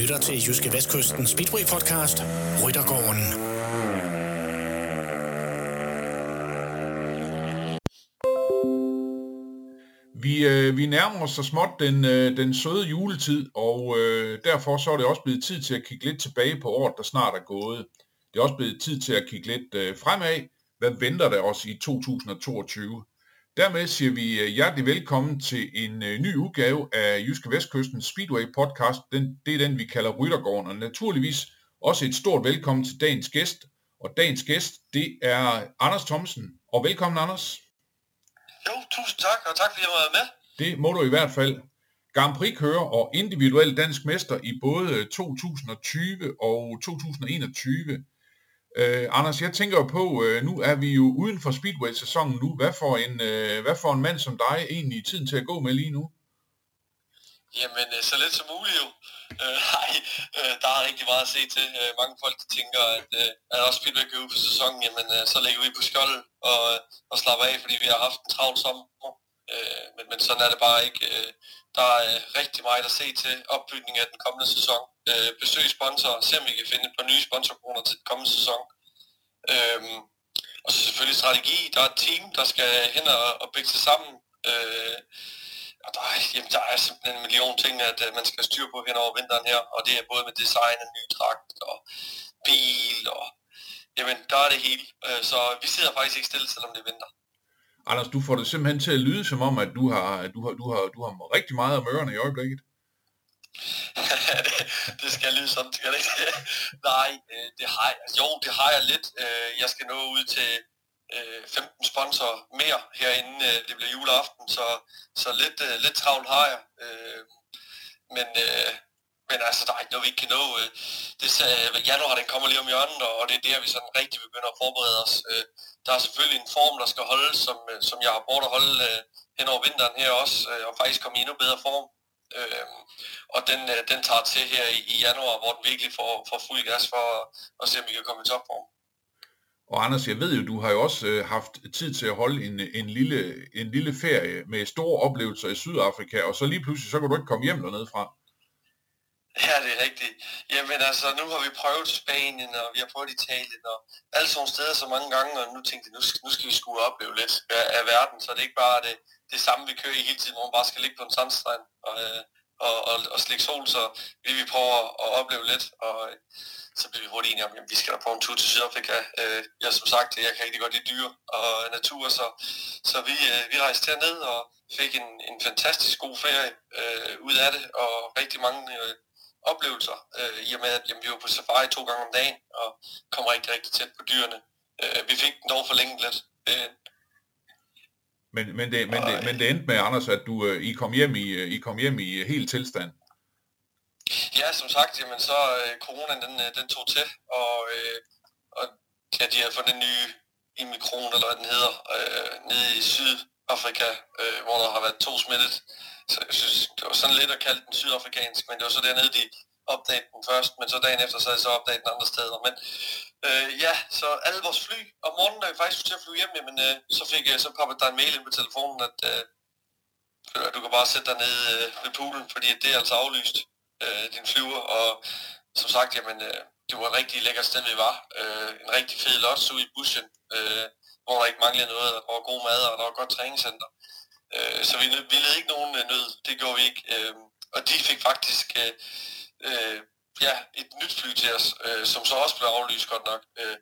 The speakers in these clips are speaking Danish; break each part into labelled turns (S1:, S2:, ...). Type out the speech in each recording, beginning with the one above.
S1: lytter til Jyske Vestkysten Speedway Podcast, Ryttergården.
S2: Vi, øh, vi nærmer os så småt den, øh, den søde juletid, og øh, derfor så er det også blevet tid til at kigge lidt tilbage på året, der snart er gået. Det er også blevet tid til at kigge lidt øh, fremad. Hvad venter der os i 2022? Dermed siger vi øh, hjertelig velkommen til en øh, ny udgave af Jyske Vestkysten Speedway podcast. Den, det er den, vi kalder Ryttergården, og naturligvis også et stort velkommen til dagens gæst. Og dagens gæst, det er Anders Thomsen. Og velkommen, Anders.
S3: Jo, tusind tak, og tak fordi jeg var med.
S2: Det må du i hvert fald. Grand Prix kører og individuel dansk mester i både 2020 og 2021. Øh, Anders, jeg tænker jo på, øh, nu er vi jo uden for Speedway-sæsonen nu. Hvad får, en, øh, hvad får en mand som dig egentlig tiden til at gå med lige nu?
S3: Jamen, øh, så lidt som muligt jo. Øh, nej, øh, der er rigtig meget at se til. Øh, mange folk de tænker, at, øh, at også Speedway kører ud for sæsonen, jamen øh, så lægger vi på skjold og, og slapper af, fordi vi har haft en travl sommer. Øh, men, men sådan er det bare ikke. Øh, der er øh, rigtig meget at se til opbygning af den kommende sæson. Øh, besøg sponsorer, se om vi kan finde et par nye sponsorkroner til den kommende sæson. Øh, og så selvfølgelig strategi. Der er et team, der skal hen og, og bygge sig sammen. Øh, og der er, jamen, der er simpelthen en million ting, at øh, man skal styre på hen over vinteren her. Og det er både med design af ny dragt og bil og... Jamen, der er det hele. Øh, så vi sidder faktisk ikke stille, selvom det er vinter.
S2: Anders, du får det simpelthen til at lyde som om, at du har, du har, du har, du har rigtig meget om ørerne i øjeblikket.
S3: det, det skal lyde sådan, skal det ikke? Nej, øh, det har jeg. Jo, det har jeg lidt. Øh, jeg skal nå ud til øh, 15 sponsorer mere herinde. Det bliver juleaften, så, så lidt, lidt travlt har jeg. Men, men altså, der er ikke noget, vi ikke kan nå. Øh. Det, øh, januar, den kommer lige om hjørnet, og det er der, vi sådan rigtig begynder at forberede os. Øh. Der er selvfølgelig en form, der skal holdes, som, som jeg har brugt at holde hen over vinteren her også, og faktisk komme i endnu bedre form. Øhm, og den, den tager til her i, i januar, hvor den virkelig får, får fuld gas for at, at se, om vi kan komme i topform.
S2: Og Anders, jeg ved jo, du har jo også øh, haft tid til at holde en, en, lille, en lille ferie med store oplevelser i Sydafrika, og så lige pludselig, så kan du ikke komme hjem dernede fra.
S3: Ja, det er rigtigt. Jamen altså, nu har vi prøvet Spanien, og vi har prøvet Italien, og alle sådan steder så mange gange, og nu tænkte jeg, nu skal, nu skal vi skulle opleve lidt af, af verden, så det er ikke bare det, det samme, vi kører i hele tiden, hvor man bare skal ligge på en sandstrand og, øh, og, og, og slikke sol, så vi vil prøve at opleve lidt, og øh, så bliver vi hurtigt enige om, at vi skal da på en tur til Sydafrika. Øh, jeg som sagt, jeg kan rigtig godt lide dyr og natur, så, så vi, vi rejste herned og fik en, en fantastisk god ferie øh, ud af det, og rigtig mange øh, oplevelser, øh, i og med, at jamen, vi var på safari to gange om dagen, og kom rigtig, rigtig tæt på dyrene. Øh, vi fik den dog forlænget lidt. Øh,
S2: men, men, det, men, det, men det endte med, Anders, at du, øh, I, kom hjem i, øh, I kom hjem i øh, helt tilstand.
S3: Ja, som sagt, jamen så øh, coronaen den, den tog til, og, øh, og ja, de har fundet en ny imikron, eller hvad den hedder, øh, nede i Sydafrika, øh, hvor der har været to smittet. Så jeg synes, det var sådan lidt at kalde den sydafrikansk, men det var så dernede, de opdagede den først, men så dagen efter, så havde jeg så opdaget den andre steder. Men øh, ja, så alle vores fly, om morgenen, da vi faktisk skulle til at flyve hjem, men øh, så fik jeg så poppet der en mail ind på telefonen, at øh, du kan bare sætte dig ned øh, ved poolen, fordi det er altså aflyst, øh, din flyver, og som sagt, jamen, øh, det var et rigtig lækkert sted, vi var. Øh, en rigtig fed lodge ude i bushen, øh, hvor der ikke manglede noget, og der var god mad, og der var godt træningscenter. Øh, så vi, vi led ikke nogen øh, nød, det gjorde vi ikke. Øh, og de fik faktisk øh, øh, ja, et nyt fly til os, øh, som så også blev aflyst godt nok. Øh,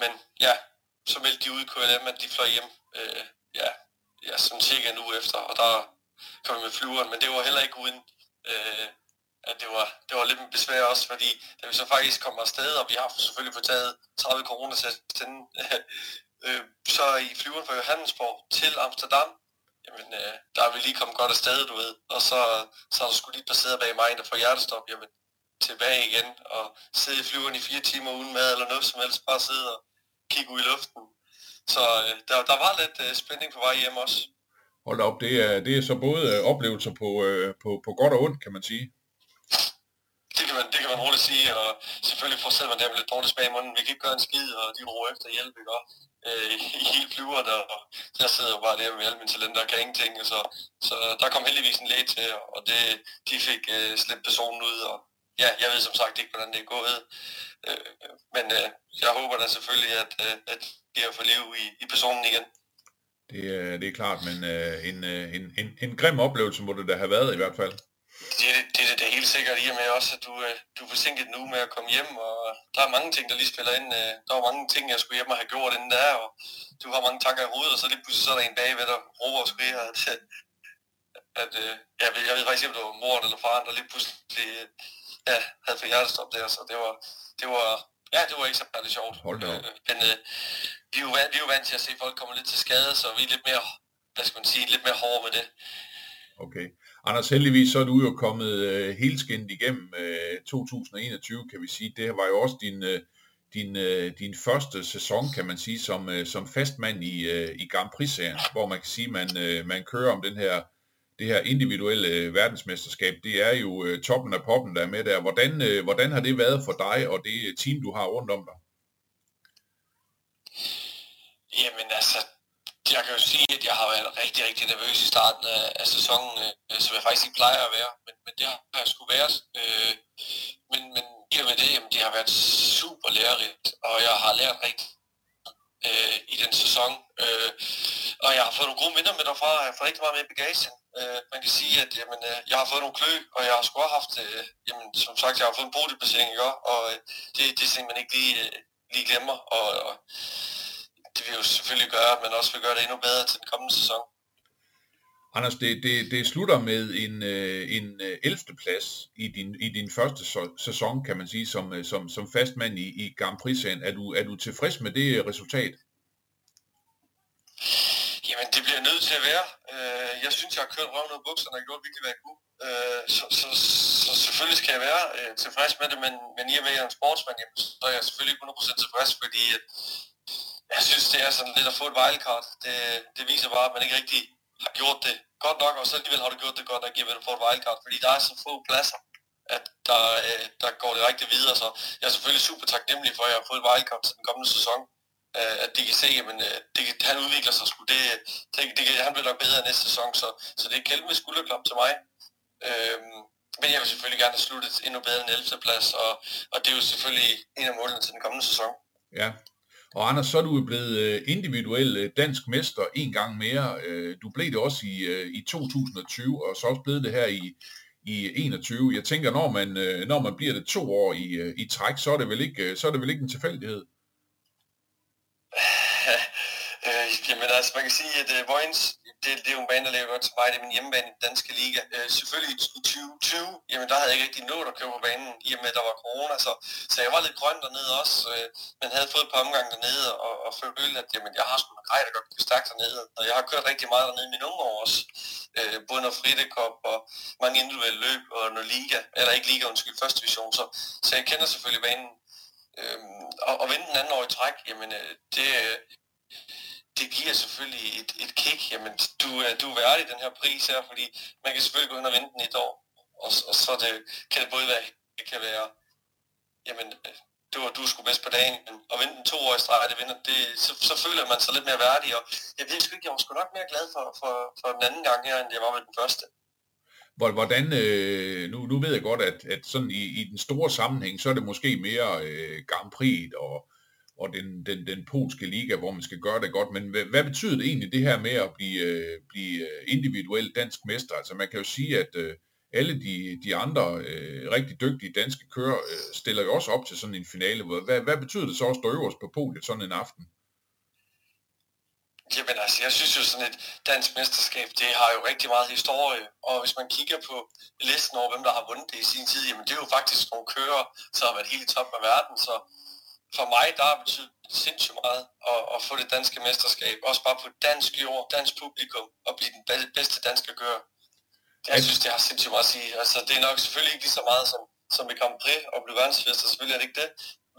S3: men ja, så meldte de ud i KLM, at de fløj hjem øh, ja, ja, sådan cirka en uge efter, og der kom vi med flyveren, men det var heller ikke uden, øh, at det var, det var lidt en besvær også, fordi da vi så faktisk kom afsted, og vi har selvfølgelig fået taget 30 coronatest inden, øh, så i flyveren fra Johannesborg til Amsterdam, jamen øh, der er vi lige kommet godt afsted, du ved, og så, så er der skulle lige passeret bag mig, der får hjertestop, jamen tilbage igen, og sidde i flyveren i fire timer uden mad eller noget som helst, bare sidde og kigge ud i luften. Så øh, der, der var lidt øh, spænding på vej hjem også.
S2: Hold op, det er, det er så både øh, oplevelser på, øh, på, på godt og ondt, kan man sige.
S3: Det kan man, det kan man roligt sige, og selvfølgelig får man der med lidt dårligt spag i munden. Vi kan ikke gøre en skid, og de roer efter hjælp, ikke? Øh, i hele flyveren, og jeg sidder bare der med alle mine talenter og kan ingenting. Så, så der kom heldigvis en læge til, og det, de fik øh, slæbt personen ud, og ja, jeg ved som sagt ikke, hvordan det er gået. Øh, men øh, jeg håber da selvfølgelig, at, øh, at de har fået liv i, i personen igen.
S2: Det, det er klart, men øh, en, en, en, en grim oplevelse må det da have været i hvert fald.
S3: Det, det, det, det er helt sikkert i og med også, at du, du er forsinket nu med at komme hjem, og der er mange ting, der lige spiller ind. Der var mange ting, jeg skulle hjem og have gjort inden der, og du har mange tanker i hovedet, og så lige pludselig så er der en bagved, der råber og skriger, at, at jeg, ved, jeg ved faktisk ikke, om det var moren eller faren, der lige pludselig ja, havde fået hjertestop der, så det var, det var, ja, det var ikke så særlig sjovt.
S2: Hold da
S3: øh, men øh, vi, er jo, vi er jo vant til at se folk komme lidt til skade, så vi er lidt mere, hvad skal man sige, lidt mere hårde med det.
S2: Okay. Anders, heldigvis så er du jo kommet øh, helskændt igennem øh, 2021, kan vi sige. Det var jo også din, øh, din, øh, din første sæson, kan man sige, som, øh, som fastmand i, øh, i Grand Prix-serien, hvor man kan sige, man, øh, man kører om den her det her individuelle øh, verdensmesterskab, det er jo øh, toppen af poppen, der er med der. Hvordan, øh, hvordan har det været for dig og det team, du har rundt om dig?
S3: Jamen altså, Altså, jeg kan jo sige, at jeg har været rigtig, rigtig nervøs i starten af, af sæsonen, øh, øh, som jeg faktisk ikke plejer at være, men, men det har jeg sgu været. Øh, men, men i og med det, jamen, det har været super lærerigt, og jeg har lært rigtig øh, i den sæson. Øh, og jeg har fået nogle gode minder med derfra, jeg har fået rigtig meget med i bagagen. Øh, man kan sige, at jamen, øh, jeg har fået nogle klø, og jeg har sgu haft, øh, jamen, som sagt, jeg har fået en boligplacering, ikke? og øh, det, det er simpelthen man ikke lige, øh, lige glemmer, og, og det vil jo selvfølgelig gøre, at man også vil gøre det endnu bedre til den kommende sæson.
S2: Anders, det, det, det slutter med en, øh, en 11. Øh, plads i din, i din første sæson, kan man sige, som, øh, som, som fastmand i, i Grand prix -serien. er du, er du tilfreds med det resultat?
S3: Jamen, det bliver nødt til at være. Jeg synes, jeg har kørt røven ud af bukserne og gjort virkelig, hvad jeg kunne. Så, så, så selvfølgelig skal jeg være tilfreds med det, men, men i og med, at jeg er en sportsmand, jamen, så er jeg selvfølgelig 100% tilfreds, fordi jeg synes, det er sådan lidt at få et wildcard. Det, det viser bare, at man ikke rigtig har gjort det godt nok, og så alligevel har du gjort det godt nok, at få et wildcard, fordi der er så få pladser, at der, øh, der går det rigtig videre, så jeg er selvfølgelig super taknemmelig for, at jeg har fået et wildcard til den kommende sæson, øh, at de kan se, men øh, det, han udvikler sig sgu, det, det, det, han bliver nok bedre næste sæson, så, så det er kæmpe skulderklap til mig. Øhm, men jeg vil selvfølgelig gerne have sluttet endnu bedre end 11. plads, og, og det er jo selvfølgelig en af målene til den kommende sæson.
S2: Ja, og Anders, så er du blevet øh, individuel øh, dansk mester en gang mere. Øh, du blev det også i, i 2020, og så også blevet det her i, i 21. Jeg tænker, når man, når man bliver det to år i, i træk, så er, det vel ikke, så er det vel ikke en tilfældighed?
S3: øh, jamen altså, man kan sige, at uh, Vojens, det, det er jo en bane, der ligger godt til mig. Det er min hjemmebane i den danske liga. Øh, selvfølgelig i 2020, jamen der havde jeg ikke rigtig nået at køre på banen, i og med, at der var corona. Så, så jeg var lidt grøn dernede også, øh, men havde fået et par omgange dernede, og, og følte, at jamen, jeg har sgu en grej, der godt kunne stærkt dernede. Og jeg har kørt rigtig meget dernede i mine unge år også. Øh, både noget fridekop og mange individuelle løb og noget liga, eller ikke liga, undskyld, første division. Så, så jeg kender selvfølgelig banen. Øh, og, og vinde den anden år i træk, jamen øh, det, det giver selvfølgelig et, et kick. Jamen, du, du er værdig den her pris her, fordi man kan selvfølgelig gå hen og vente den et år. Og, og så det, kan det både være, det kan være, jamen, det var, du skulle sgu bedst på dagen, men at vente den to år i streg, det vinder, det, så, så, føler man sig lidt mere værdig, og jeg ved sgu ikke, jeg var sgu nok mere glad for, for, for den anden gang her, end jeg var med den første.
S2: Hvordan, øh, nu, nu ved jeg godt, at, at sådan i, i den store sammenhæng, så er det måske mere øh, Grand Prix og, og den, den, den polske liga, hvor man skal gøre det godt. Men hvad, hvad betyder det egentlig det her med at blive, øh, blive individuelt individuel dansk mester? Altså man kan jo sige, at øh, alle de, de andre øh, rigtig dygtige danske kører øh, stiller jo også op til sådan en finale. Hvad, hvad betyder det så at stå øverst på podiet sådan en aften?
S3: Jamen altså, jeg synes jo sådan et dansk mesterskab, det har jo rigtig meget historie, og hvis man kigger på listen over, hvem der har vundet det i sin tid, jamen det er jo faktisk nogle kører, som har været helt i top af verden, så for mig, der har betydet sindssygt meget at, at få det danske mesterskab, også bare på dansk jord, dansk publikum, og blive den bedste danske kører. Jeg synes, det har sindssygt meget at sige. Altså, det er nok selvfølgelig ikke lige så meget som, som vi kom Prix og blive verdensmester, selvfølgelig er det ikke det,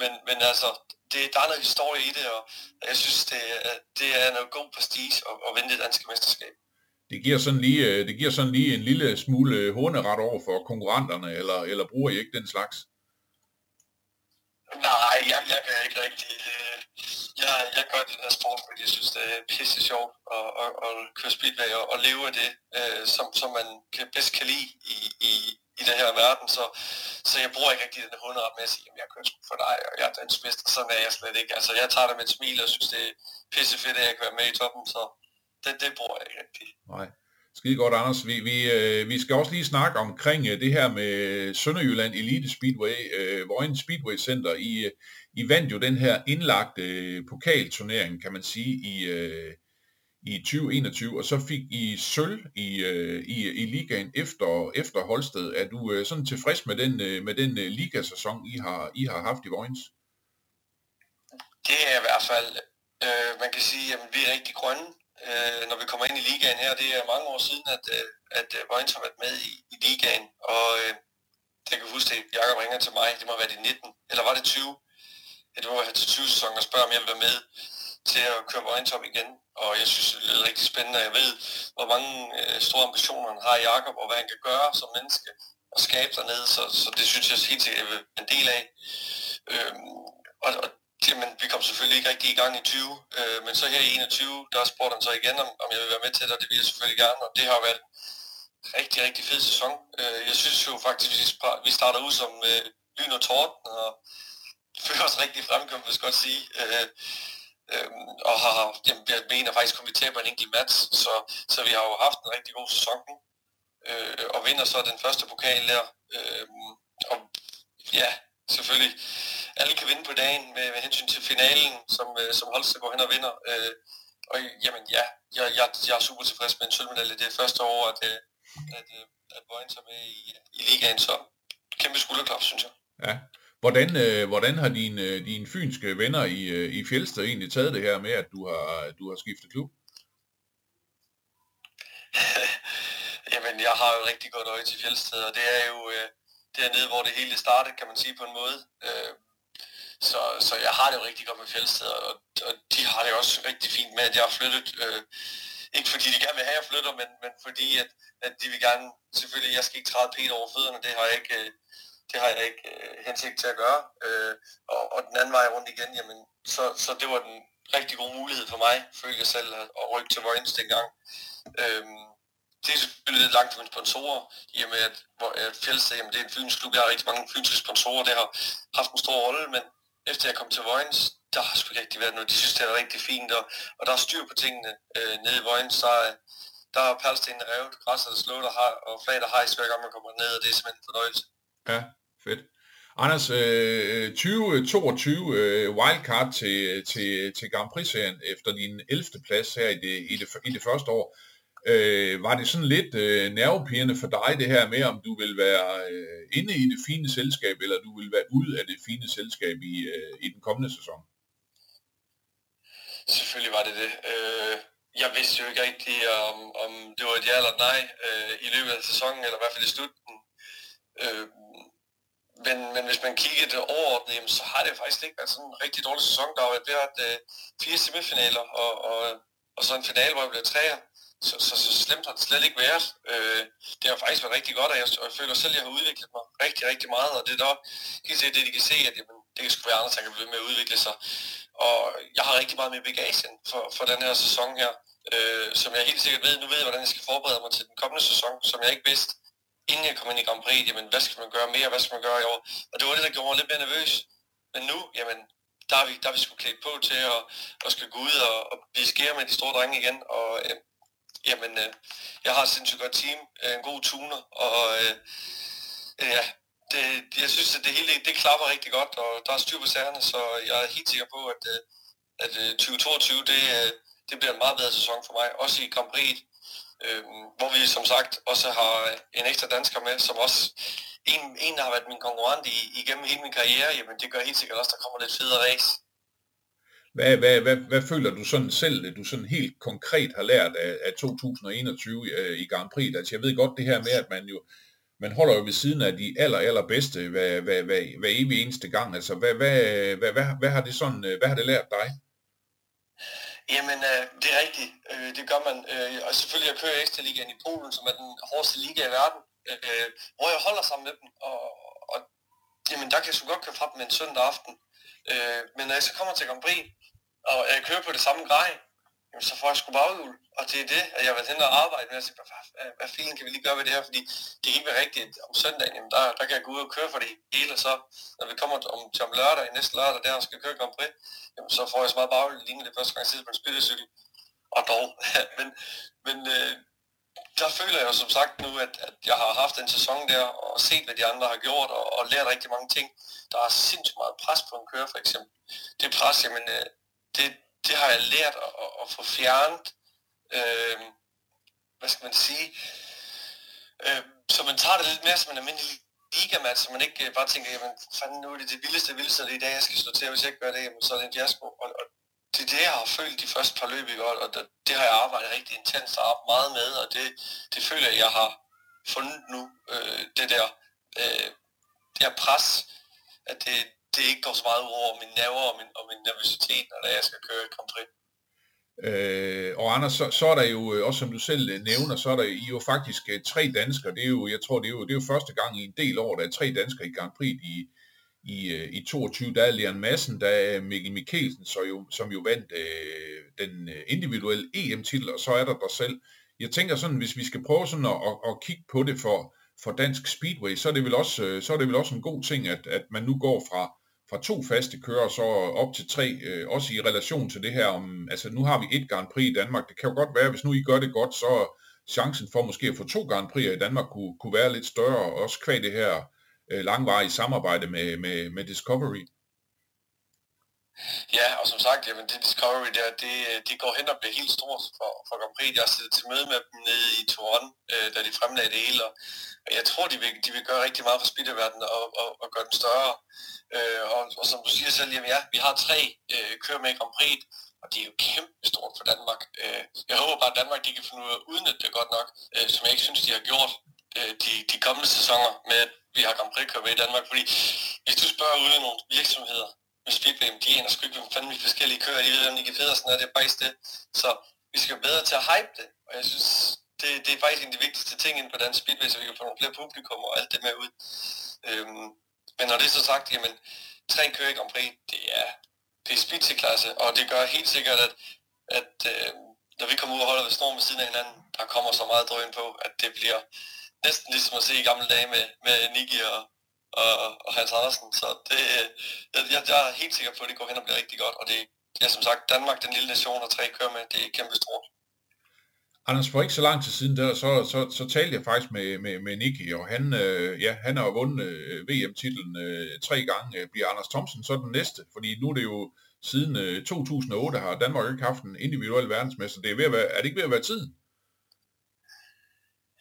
S3: men, men altså, det, der er noget historie i det, og jeg synes, det, det er noget god prestige at, at vinde det danske mesterskab.
S2: Det giver, sådan lige, øh, det giver sådan lige en lille smule håneret over for konkurrenterne, eller, eller bruger I ikke den slags?
S3: Nej, jeg, jeg kan ikke rigtig... Øh, jeg, jeg gør det der sport, fordi jeg synes, det er pisse sjovt at, at, at køre speedway og, at leve af det, øh, som, som man kan, bedst kan lide i, i, i den her verden. Så, så jeg bruger ikke rigtig den hundrede med at sige, at jeg kører for dig, og jeg er dansk mester. Sådan er jeg slet ikke. Altså, jeg tager det med et smil og synes, det er pisse fedt, at jeg kan være med i toppen, så det, det bruger jeg ikke rigtig.
S2: Nej. Skide godt, Anders. Vi, vi, øh, vi skal også lige snakke omkring øh, det her med Sønderjylland Elite Speedway, øh, Vojens Speedway Center. I, øh, I vandt jo den her indlagte øh, pokalturnering, kan man sige, i, øh, i 2021, og så fik I sølv i, øh, i, i ligaen efter, efter Holsted. Er du øh, sådan tilfreds med den, øh, med den øh, ligasæson, I har, I har haft i Vojens?
S3: Det er i hvert fald, øh, man kan sige, at vi er rigtig grønne øh, når vi kommer ind i ligaen her. Det er mange år siden, at, øh, at øh, Vojens har været med i, i ligaen, og øh, det kan huske, at Jacob ringer til mig, det må være det 19, eller var det 20? Ja, det må være til 20 sæsonen og spørger, om jeg vil være med til at køre Vojens op igen. Og jeg synes, det lyder rigtig spændende, jeg ved, hvor mange øh, store ambitioner han har i Jacob, og hvad han kan gøre som menneske og skabe dernede, så, så det synes jeg helt sikkert, jeg vil en del af. Øhm, og, og Jamen, vi kom selvfølgelig ikke rigtig i gang i 20, øh, men så her i 21, der spurgte han så igen, om, om jeg vil være med til det, og det vil jeg selvfølgelig gerne, og det har været en rigtig, rigtig fed sæson. Øh, jeg synes jo faktisk, at vi starter ud som øh, lyn og torden, og føler os rigtig fremkommet, hvis jeg godt sige. Øh, øh, og har, jamen, jeg mener faktisk, at vi taber en enkelt match, så, så vi har jo haft en rigtig god sæson nu, øh, og vinder så den første pokal der. Øh, og ja, selvfølgelig alle kan vinde på dagen med, med hensyn til finalen, som, øh, som Holster går hen og vinder. Øh, og jamen ja, jeg, jeg, jeg er super tilfreds med en sølvmedalje. Det er første år, at, øh, at, øh, at Vojens er med i, i ligaen, så kæmpe skulderklap, synes jeg.
S2: Ja. Hvordan, øh, hvordan har dine, dine fynske venner i, i Fjeldsted egentlig taget det her med, at du har, du har skiftet klub?
S3: Jamen, jeg har jo rigtig godt øje til Fjeldsted, og det er jo øh, dernede, hvor det hele startede, kan man sige på en måde. Øh, så, så jeg har det jo rigtig godt med Fjeldsted, og, og de har det også rigtig fint med, at jeg har flyttet. Øh, ikke fordi de gerne vil have, at jeg flytter, men, men fordi at, at de vil gerne, selvfølgelig, jeg skal ikke træde pænt over fødderne, det har jeg ikke, øh, det har jeg ikke øh, hensigt til at gøre. Øh, og, og den anden vej rundt igen, jamen, så, så det var den rigtig god mulighed for mig, følte jeg selv, at, rykke til Vojens dengang. Øh, det er selvfølgelig lidt langt fra mine sponsorer, i og med at, at Fjeldsted, jamen, det er en filmsklub, jeg har rigtig mange filmske sponsorer, det har haft en stor rolle, men, efter jeg kom til Vojens, der har sgu ikke rigtig været noget. De synes, det er rigtig fint, og, og der er styr på tingene øh, nede i Vojens. Så, øh, der er perlstenene revet, græsset er slået, og, har, og flaget er hejs, hver gang man kommer ned, og det er simpelthen en fornøjelse.
S2: Ja, fedt. Anders, øh, øh 2022 øh, wildcard til, til, til Grand Prix-serien efter din 11. plads her i det, i det, i det første år. Øh, var det sådan lidt øh, nervepirrende for dig det her med, om du vil være øh, inde i det fine selskab, eller du vil være ude af det fine selskab i, øh, i den kommende sæson?
S3: Selvfølgelig var det det. Øh, jeg vidste jo ikke rigtig, om, om det var et ja eller et nej øh, i løbet af sæsonen, eller i hvert fald i slutningen. Øh, men, men hvis man kigger det overordnet, jamen, så har det faktisk ikke været sådan en rigtig dårlig sæson. Der har været øh, fire semifinaler, og, og, og så en finale, hvor jeg blev træer så, så, så slemt har det slet ikke været. Øh, det har faktisk været rigtig godt, og jeg, og jeg føler selv, at jeg har udviklet mig rigtig, rigtig meget, og det er da helt sikkert det, de kan se, at jamen, det kan sgu være andre, der kan blive med at udvikle sig. Og jeg har rigtig meget med bagagen for, for den her sæson her, øh, som jeg helt sikkert ved, nu ved jeg, hvordan jeg skal forberede mig til den kommende sæson, som jeg ikke vidste, inden jeg kom ind i Grand Prix, jamen, hvad skal man gøre mere, hvad skal man gøre i år? Og det var det, der gjorde mig lidt mere nervøs. Men nu, jamen, der er vi, der er vi sgu klædt på til at, at skal gå ud og, og blive skære med de store drenge igen, og øh, Jamen, øh, jeg har et sindssygt godt team, øh, en god tuner, og øh, øh, ja, det, jeg synes, at det hele det klapper rigtig godt, og der er styr på sagerne, så jeg er helt sikker på, at, øh, at øh, 2022, det, øh, det bliver en meget bedre sæson for mig, også i Grand Prix, øh, hvor vi som sagt også har en ekstra dansker med, som også en, en der har været min konkurrent i, igennem hele min karriere, jamen det gør helt sikkert også, at der kommer lidt federe race.
S2: Hvad, hvad, hvad, hvad føler du sådan selv, at du sådan helt konkret har lært af, af 2021 øh, i Grand Prix? Altså jeg ved godt det her med, at man jo man holder jo ved siden af de aller, aller bedste hver, hver, hver, hver evig eneste gang. Altså hvad, hvad, hvad, hvad, hvad, har det sådan, øh, hvad har det lært dig?
S3: Jamen, øh, det er rigtigt. Øh, det gør man. Øh, og selvfølgelig, jeg kører ekstra ligaen i Polen, som er den hårdeste liga i verden, øh, hvor jeg holder sammen med dem. Og, og jamen, der kan jeg sgu godt køre fra dem en søndag aften. Øh, men når jeg så kommer til Grand Prix, og jeg kører på det samme grej, jamen så får jeg sgu baghjul. Og det er det, at jeg har været hen og arbejde med, at sige, hvad, hvad, hvad filen kan vi lige gøre ved det her, fordi det kan ikke være rigtigt om søndagen, jamen der, der kan jeg gå ud og køre for det hele, og så når vi kommer om, til om lørdag, næste lørdag, der skal køre Grand Prix, jamen så får jeg så meget baghjul, lignende det første gang, jeg sidder på en spillecykel. Og dog, men, men øh, der føler jeg jo som sagt nu, at, at jeg har haft en sæson der, og set, hvad de andre har gjort, og, og lært rigtig mange ting. Der er sindssygt meget pres på en kører, for eksempel. Det pres, jamen, øh, det, det har jeg lært at, at, at få fjernet. Øh, hvad skal man sige? Øh, så man tager det lidt mere som en almindelig ligamat, så man ikke øh, bare tænker, jamen fanden nu er det det vildeste vildeste, det er i dag, jeg skal slå til, hvis jeg ikke gør det, jamen, så er det en fiasko. Og, og det er det, jeg har følt de første par løb i år, og det, det har jeg arbejdet rigtig intenst og meget med, og det, det føler jeg, jeg har fundet nu, øh, det der, øh, det her pres, at det, det ikke går så meget ud over mine nerver og min, og min nervøsitet, når jeg skal køre et Grand Prix.
S2: Øh, og Anders, så, så er der jo, øh, også som du selv øh, nævner, så er der I jo faktisk øh, tre danskere. Det er jo, jeg tror, det er jo, det er jo første gang i en del år, der er tre danskere i Grand Prix i, i, i 22. Der er Leon Madsen, der er Mikkel Mikkelsen, så jo, som jo vandt øh, den individuelle EM-titel, og så er der der selv. Jeg tænker sådan, hvis vi skal prøve sådan at, at, at kigge på det for, for dansk speedway, så er det vel også, så er det vel også en god ting, at, at man nu går fra, fra to faste kører så op til tre, øh, også i relation til det her om, altså nu har vi et Grand Prix i Danmark, det kan jo godt være, hvis nu I gør det godt, så chancen for måske at få to Grand Prix i Danmark kunne, kunne være lidt større, også kvæg det her øh, langvarige samarbejde med, med, med Discovery.
S3: Ja, og som sagt, jamen, det Discovery der, det, øh, det går hen og bliver helt stort for, for Grand Prix. Jeg sidder til møde med dem nede i Toronto, øh, da de fremlagde det hele, og, jeg tror, de vil, de vil gøre rigtig meget for speederverdenen og, og, og gøre den større. Øh, og, og som du siger selv, jamen ja, vi har tre øh, kører med i Grand Prix, og det er jo kæmpe stort for Danmark. Øh, jeg håber bare, at Danmark de kan finde ud af at udnytte det godt nok, øh, som jeg ikke synes, de har gjort øh, de, de kommende sæsoner med, at vi har Grand Prix kører med i Danmark. Fordi hvis du spørger ude nogle virksomheder, med speedbeam, de aner sgu ikke, hvem fanden forskellige kører, de ved, om de kan Pedersen er, det er faktisk det. Så vi skal bedre til at hype det, og jeg synes, det, det er faktisk en af de vigtigste ting inden på dansk Speedway, så vi kan få nogle flere publikum og alt det med ud. Øhm, men når det er så sagt, jamen, tre kører i Grand Prix, det er, det er speedklasse, og det gør helt sikkert, at, at øh, når vi kommer ud og holder ved snoren ved siden af hinanden, der kommer så meget drøn på, at det bliver næsten ligesom at se i gamle dage med, med Niki og, og, og Hans Andersen. Så det, jeg, jeg er helt sikker på, at det går hen og bliver rigtig godt, og det er som sagt Danmark, den lille nation, og tre kører med, det er kæmpe stort.
S2: Anders, for ikke så lang tid siden, der, så, så, så talte jeg faktisk med, med, med Nicky, og han, øh, ja, han har vundet øh, VM-titlen øh, tre gange. Øh, bliver Anders Thomsen så den næste? Fordi nu er det jo siden øh, 2008, har Danmark ikke haft en individuel verdensmester. Det er, ved at være, er det ikke ved at være tiden?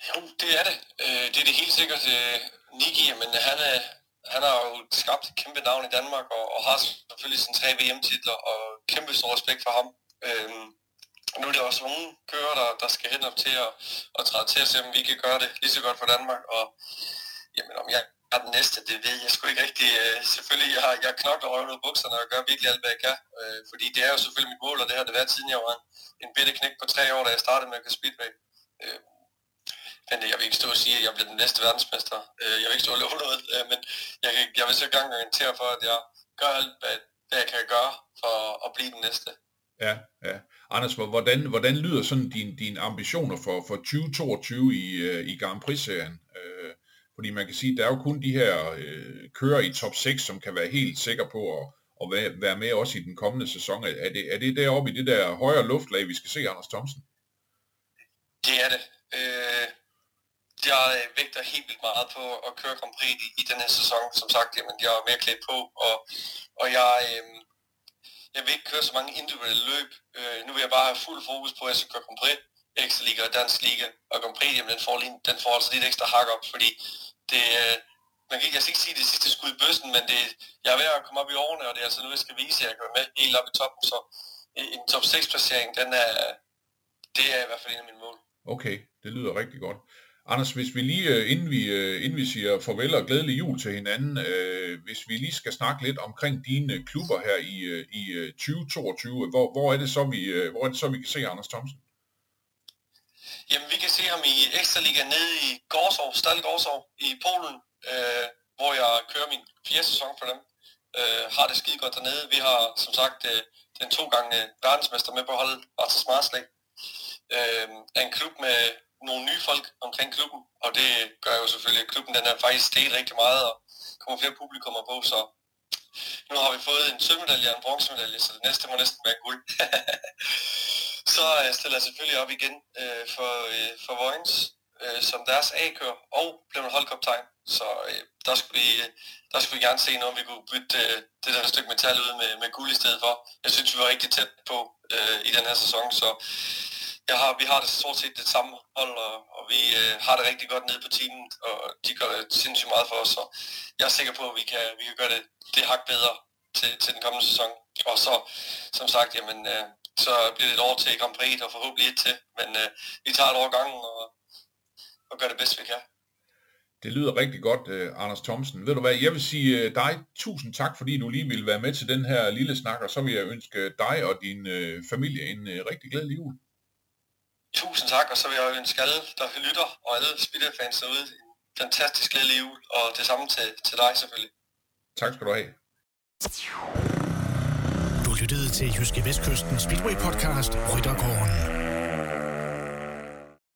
S3: Jo, det er det. Øh, det er det helt sikkert. Øh, Niki, men han, er, han har jo skabt et kæmpe navn i Danmark, og, og har selvfølgelig sine tre VM-titler, og kæmpe stor respekt for ham. Øhm, nu er det også unge kører, der, der skal hen op til at, at træde til at se, om vi kan gøre det lige så godt for Danmark. Og jamen, om jeg er den næste, det ved jeg sgu ikke rigtig. Øh, selvfølgelig, jeg, har, jeg knokler røven ud af bukserne og gør virkelig alt, hvad jeg kan. Øh, fordi det er jo selvfølgelig mit mål, og det har det været siden jeg var en, en bitte knæk på tre år, da jeg startede med at køre speedway. Øh, men jeg vil ikke stå og sige, at jeg bliver den næste verdensmester. Øh, jeg vil ikke stå og love noget, øh, men jeg, kan, jeg vil så gang garantere for, at jeg gør alt, hvad, hvad jeg kan gøre for at blive den næste.
S2: Ja, ja. Anders, hvordan, hvordan lyder sådan dine din ambitioner for, for 2022 i, øh, i Grand Prix-serien? Fordi man kan sige, at der er jo kun de her øh, kører i top 6, som kan være helt sikre på at, at være, være med også i den kommende sæson. Er det, er det deroppe i det der højere luftlag, vi skal se Anders Thomsen?
S3: Det er det. Øh, jeg øh, vægter helt vildt meget på at køre Grand Prix i, i den her sæson. Som sagt, jamen, jeg er mere klædt på, og, og jeg, øh, jeg vil ikke køre så mange individuelle løb. Øh, nu vil jeg bare have fuld fokus på, at jeg skal køre Grand Prix, Ekstra Liga og Dansk Liga. Og Grand Prix, jamen, den får, lige, den får altså lidt ekstra hak op, fordi det, øh, man kan, jeg skal ikke sige det sidste skud i bøssen, men det, jeg er ved at komme op i årene, og det er altså nu, jeg skal vise, at jeg kan være med helt op i toppen. Så øh, en top 6 placering, den er, det er i hvert fald en af mine mål.
S2: Okay, det lyder rigtig godt. Anders, hvis vi lige, øh, inden vi, øh, inden vi siger farvel og glædelig jul til hinanden, øh, hvis vi lige skal snakke lidt omkring dine øh, klubber her i, i 2022, hvor, hvor, er det så, vi, hvor er det så, vi kan se Anders Thomsen?
S3: Jamen, vi kan se ham i Ekstraliga nede i Gårdsov, Stal Gårdsov i Polen, øh, hvor jeg kører min fjerde sæson for dem. Øh, har det skide godt dernede. Vi har som sagt øh, den to gange verdensmester med på holdet, Bartosz Marslæg. Øh, er en klub med nogle nye folk omkring klubben, og det gør jo selvfølgelig, at klubben den er faktisk steget rigtig meget, og kommer flere publikummer på, så nu har vi fået en sølvmedalje og en bronzemedalje, så det næste må næsten være guld. så jeg stiller jeg selvfølgelig op igen øh, for, øh, for Vojens øh, som deres A-kører og blev en holdkoptegn. Så øh, der, skulle vi, øh, der skulle vi gerne se, når vi kunne bytte øh, det der stykke metal ud med, med guld i stedet for. Jeg synes, vi var rigtig tæt på øh, i den her sæson, så jeg har, vi har det stort set det samme hold, og, og vi øh, har det rigtig godt nede på teamet, og de gør det sindssygt meget for os, så jeg er sikker på, at vi kan, vi kan gøre det, det hak bedre til, til den kommende sæson. Og så, som sagt, jamen, øh, så bliver det et år til Grand Prix, og forhåbentlig et til, men øh, vi tager et år gangen, og, og gør det bedst, vi kan.
S2: Det lyder rigtig godt, øh, Anders Thomsen. Ved du hvad, jeg vil sige øh, dig tusind tak, fordi du lige ville være med til den her lille snak, og så vil jeg ønske dig og din øh, familie en rigtig glædelig jul.
S3: Tusind tak, og så vil jeg ønske alle, der lytter, og alle Spitter-fans derude, en fantastisk glædelig jul, og det samme til, til dig selvfølgelig.
S2: Tak skal du have.
S1: Du lyttede til Jyske Vestkysten Speedway podcast Ryttergården.